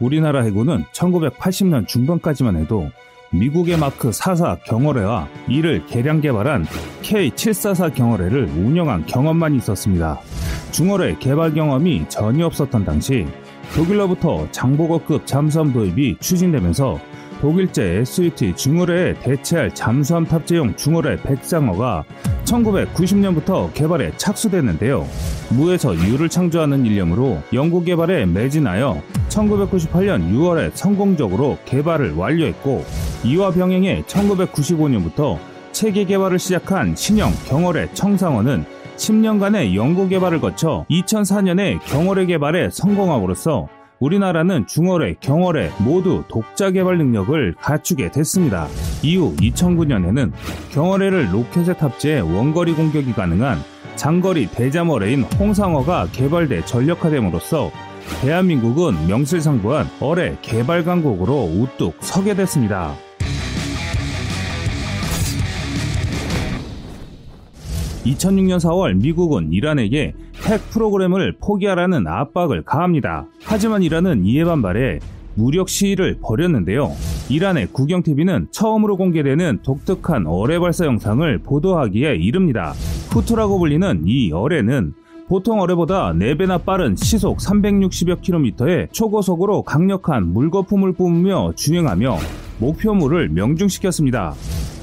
우리나라 해군은 1980년 중반까지만 해도 미국의 마크 44 경어뢰와 이를 개량 개발한 K744 경어뢰를 운영한 경험만 있었습니다. 중어뢰 개발 경험이 전혀 없었던 당시 독일로부터 장보고급 잠수함 도입이 추진되면서 독일제 SUT 중어뢰에 대체할 잠수함 탑재용 중어뢰 백상어가 1990년부터 개발에 착수됐는데요. 무에서 유를 창조하는 일념으로 연구 개발에 매진하여 1998년 6월에 성공적으로 개발을 완료했고 이와 병행해 1995년부터 체계 개발을 시작한 신형 경월의 청상원은 10년간의 연구 개발을 거쳐 2004년에 경월의 개발에 성공함으로써 우리나라는 중월의 경월의 모두 독자 개발 능력을 갖추게 됐습니다. 이후 2009년에는 경월해를 로켓에 탑재해 원거리 공격이 가능한 장거리 대잠어뢰인 홍상어가 개발돼 전력화됨으로써 대한민국은 명실상부한 어뢰 개발 강국으로 우뚝 서게 됐습니다. 2006년 4월 미국은 이란에게 핵 프로그램을 포기하라는 압박을 가합니다. 하지만 이란은 이에 반발해 무력 시위를 벌였는데요. 이란의 국영TV는 처음으로 공개되는 독특한 어뢰 발사 영상을 보도하기에 이릅니다. 후투라고 불리는 이 어뢰는 보통 어뢰보다 4배나 빠른 시속 360여 킬로미터의 초고속으로 강력한 물거품을 뿜으며 주행하며 목표물을 명중시켰습니다.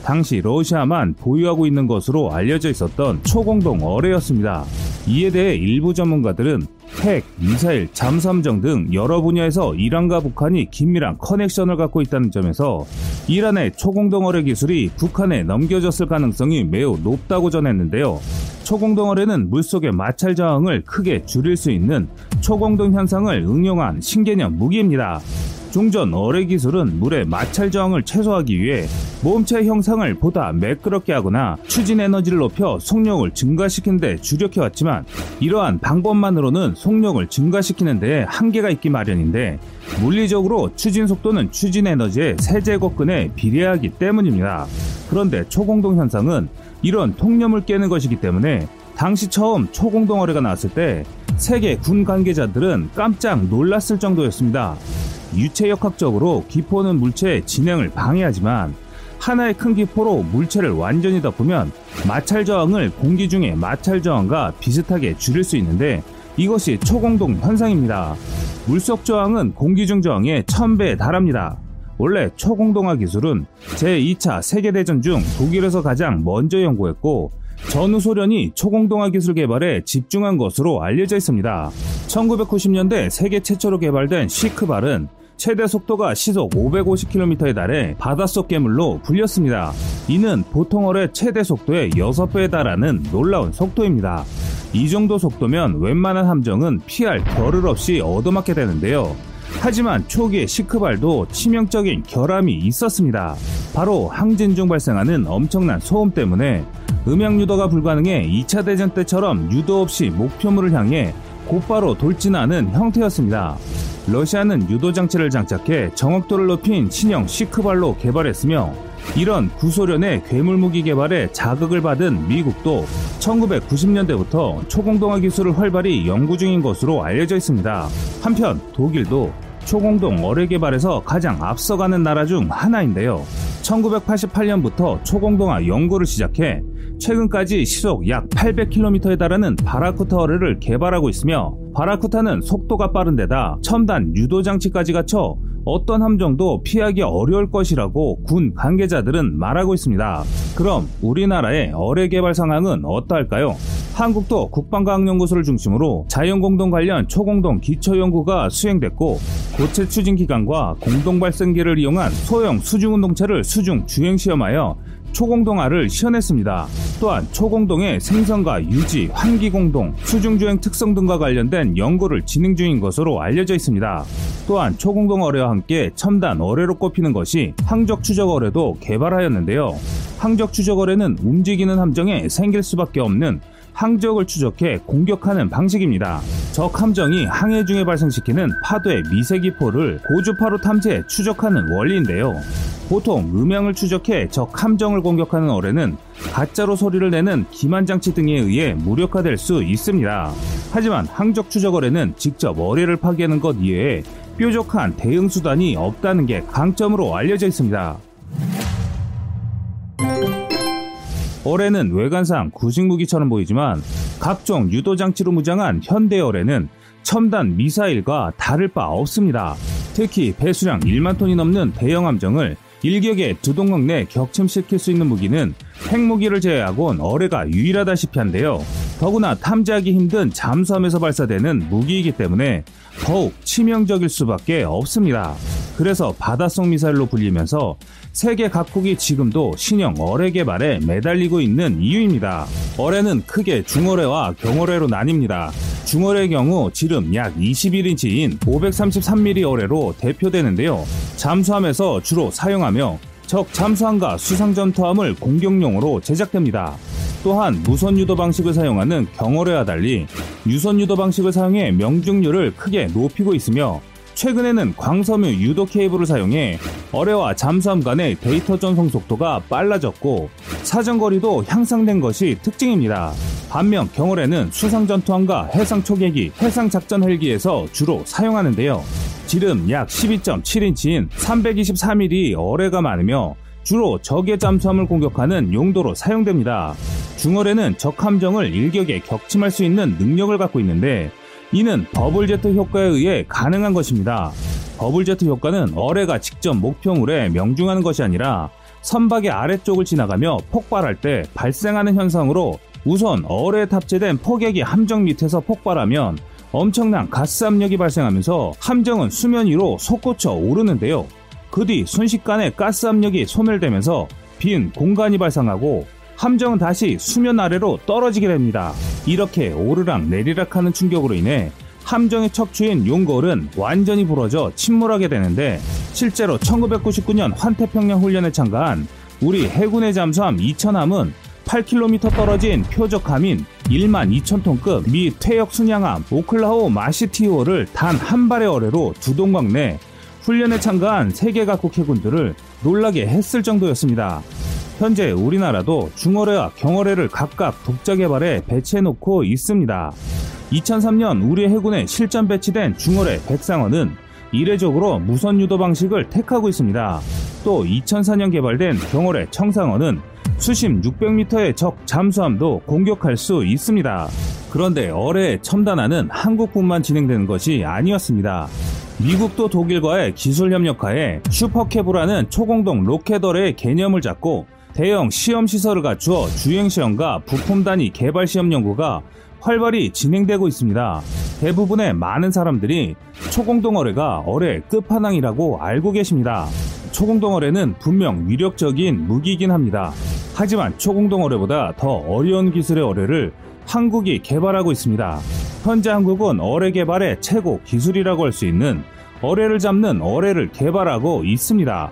당시 러시아만 보유하고 있는 것으로 알려져 있었던 초공동 어뢰였습니다. 이에 대해 일부 전문가들은 핵, 미사일, 잠수함정 등 여러 분야에서 이란과 북한이 긴밀한 커넥션을 갖고 있다는 점에서 이란의 초공동 어뢰 기술이 북한에 넘겨졌을 가능성이 매우 높다고 전했는데요. 초공동 어뢰는 물속의 마찰 저항을 크게 줄일 수 있는 초공동 현상을 응용한 신개념 무기입니다. 중전 어뢰 기술은 물의 마찰 저항을 최소화하기 위해 모험체 형상을 보다 매끄럽게 하거나 추진 에너지를 높여 속력을 증가시키는 데 주력해왔지만 이러한 방법만으로는 속력을 증가시키는 데 한계가 있기 마련인데 물리적으로 추진 속도는 추진 에너지의 세제곱근에 비례하기 때문입니다. 그런데 초공동 현상은 이런 통념을 깨는 것이기 때문에 당시 처음 초공동 어뢰가 나왔을 때 세계 군 관계자들은 깜짝 놀랐을 정도였습니다. 유체역학적으로 기포는 물체의 진행을 방해하지만 하나의 큰 기포로 물체를 완전히 덮으면 마찰 저항을 공기 중의 마찰 저항과 비슷하게 줄일 수 있는데 이것이 초공동 현상입니다. 물속 저항은 공기 중 저항의 1000배에 달합니다. 원래 초공동화 기술은 제2차 세계대전 중 독일에서 가장 먼저 연구했고 전후 소련이 초공동화 기술 개발에 집중한 것으로 알려져 있습니다. 1990년대 세계 최초로 개발된 시크발은 최대 속도가 시속 550km에 달해 바닷속 괴물로 불렸습니다. 이는 보통 어의 최대 속도의 6배에 달하는 놀라운 속도입니다. 이 정도 속도면 웬만한 함정은 피할 겨를 없이 얻어맞게 되는데요. 하지만 초기의 시크발도 치명적인 결함이 있었습니다. 바로 항진 중 발생하는 엄청난 소음 때문에 음향 유도가 불가능해 2차 대전 때처럼 유도 없이 목표물을 향해 곧바로 돌진하는 형태였습니다. 러시아는 유도 장치를 장착해 정확도를 높인 신형 시크발로 개발했으며 이런 구소련의 괴물 무기 개발에 자극을 받은 미국도 1990년대부터 초공동화 기술을 활발히 연구 중인 것으로 알려져 있습니다. 한편 독일도 초공동 어뢰 개발에서 가장 앞서가는 나라 중 하나인데요. 1988년부터 초공동화 연구를 시작해 최근까지 시속 약 800km에 달하는 바라쿠타 어뢰를 개발하고 있으며 바라쿠타는 속도가 빠른 데다 첨단 유도 장치까지 갖춰 어떤 함정도 피하기 어려울 것이라고 군 관계자들은 말하고 있습니다. 그럼 우리나라의 어뢰 개발 상황은 어떠할까요? 한국도 국방과학연구소를 중심으로 자연공동 관련 초공동 기초연구가 수행됐고 고체 추진 기관과 공동 발생기를 이용한 소형 수중운동체를 수중 주행 시험하여 초공동화를 시연했습니다. 또한 초공동의 생성과 유지, 환기공동, 수중주행 특성 등과 관련된 연구를 진행 중인 것으로 알려져 있습니다. 또한 초공동 어뢰와 함께 첨단 어뢰로 꼽히는 것이 항적 추적 어뢰도 개발하였는데요. 항적 추적 어뢰는 움직이는 함정에 생길 수밖에 없는 항적을 추적해 공격하는 방식입니다. 적 함정이 항해 중에 발생시키는 파도의 미세기포를 고주파로 탐지해 추적하는 원리인데요. 보통 음향을 추적해 적 함정을 공격하는 어뢰는 가짜로 소리를 내는 기만장치 등에 의해 무력화될 수 있습니다. 하지만 항적 추적 어뢰는 직접 어뢰를 파괴하는 것 이외에 뾰족한 대응 수단이 없다는 게 강점으로 알려져 있습니다. 어뢰는 외관상 구식 무기처럼 보이지만 각종 유도 장치로 무장한 현대 어뢰는 첨단 미사일과 다를 바 없습니다. 특히 배수량 1만 톤이 넘는 대형 함정을 일격에 두 동강 내 격침시킬 수 있는 무기는 핵무기를 제외하곤 어뢰가 유일하다시피 한데요. 더구나 탐지하기 힘든 잠수함에서 발사되는 무기이기 때문에 더욱 치명적일 수밖에 없습니다. 그래서 바닷속 미사일로 불리면서 세계 각국이 지금도 신형 어뢰 개발에 매달리고 있는 이유입니다. 어뢰는 크게 중어뢰와 경어뢰로 나뉩니다. 중어뢰의 경우 지름 약 21인치인 533mm 어뢰로 대표되는데요. 잠수함에서 주로 사용하며 적 잠수함과 수상 전투함을 공격용으로 제작됩니다. 또한 무선 유도 방식을 사용하는 경어뢰와 달리 유선 유도 방식을 사용해 명중률을 크게 높이고 있으며 최근에는 광섬유 유도 케이블을 사용해 어뢰와 잠수함 간의 데이터 전송 속도가 빨라졌고 사정거리도 향상된 것이 특징입니다. 반면 경어뢰는 수상 전투함과 해상 초계기, 해상 작전 헬기에서 주로 사용하는데요. 지름 약 12.7인치인 324mm 어뢰가 많으며 주로 적의 잠수함을 공격하는 용도로 사용됩니다. 중어뢰는 적 함정을 일격에 격침할 수 있는 능력을 갖고 있는데 이는 버블 제트 효과에 의해 가능한 것입니다. 버블 제트 효과는 어뢰가 직접 목표물에 명중하는 것이 아니라 선박의 아래쪽을 지나가며 폭발할 때 발생하는 현상으로 우선 어뢰에 탑재된 포격이 함정 밑에서 폭발하면 엄청난 가스 압력이 발생하면서 함정은 수면 위로 솟구쳐 오르는데요. 그 뒤 순식간에 가스 압력이 소멸되면서 빈 공간이 발생하고 함정은 다시 수면 아래로 떨어지게 됩니다. 이렇게 오르락 내리락 하는 충격으로 인해 함정의 척추인 용걸은 완전히 부러져 침몰하게 되는데 실제로 1999년 환태평양 훈련에 참가한 우리 해군의 잠수함 2000함은 8km 떨어진 표적함인 1만 2천톤급 미 퇴역 순양함 오클라호 마시티오를 단 한 발의 어뢰로 두 동강 내 훈련에 참가한 세계 각국 해군들을 놀라게 했을 정도였습니다. 현재 우리나라도 중어뢰와 경어뢰를 각각 독자 개발해 배치해놓고 있습니다. 2003년 우리 해군에 실전 배치된 중어뢰 백상어는 이례적으로 무선 유도 방식을 택하고 있습니다. 또 2004년 개발된 경어뢰 청상어는 수심 600m의 적 잠수함도 공격할 수 있습니다. 그런데 어뢰의 첨단화는 한국뿐만 진행되는 것이 아니었습니다. 미국도 독일과의 기술 협력하에 슈퍼캐브라는 초공동 로켓 어뢰의 개념을 잡고 대형 시험 시설을 갖추어 주행 시험과 부품 단위 개발 시험 연구가 활발히 진행되고 있습니다. 대부분의 많은 사람들이 초공동어뢰가 어뢰 끝판왕이라고 알고 계십니다. 초공동어뢰는 분명 위력적인 무기이긴 합니다. 하지만 초공동어뢰보다 더 어려운 기술의 어뢰를 한국이 개발하고 있습니다. 현재 한국은 어뢰 개발의 최고 기술이라고 할 수 있는 어뢰를 잡는 어뢰를 개발하고 있습니다.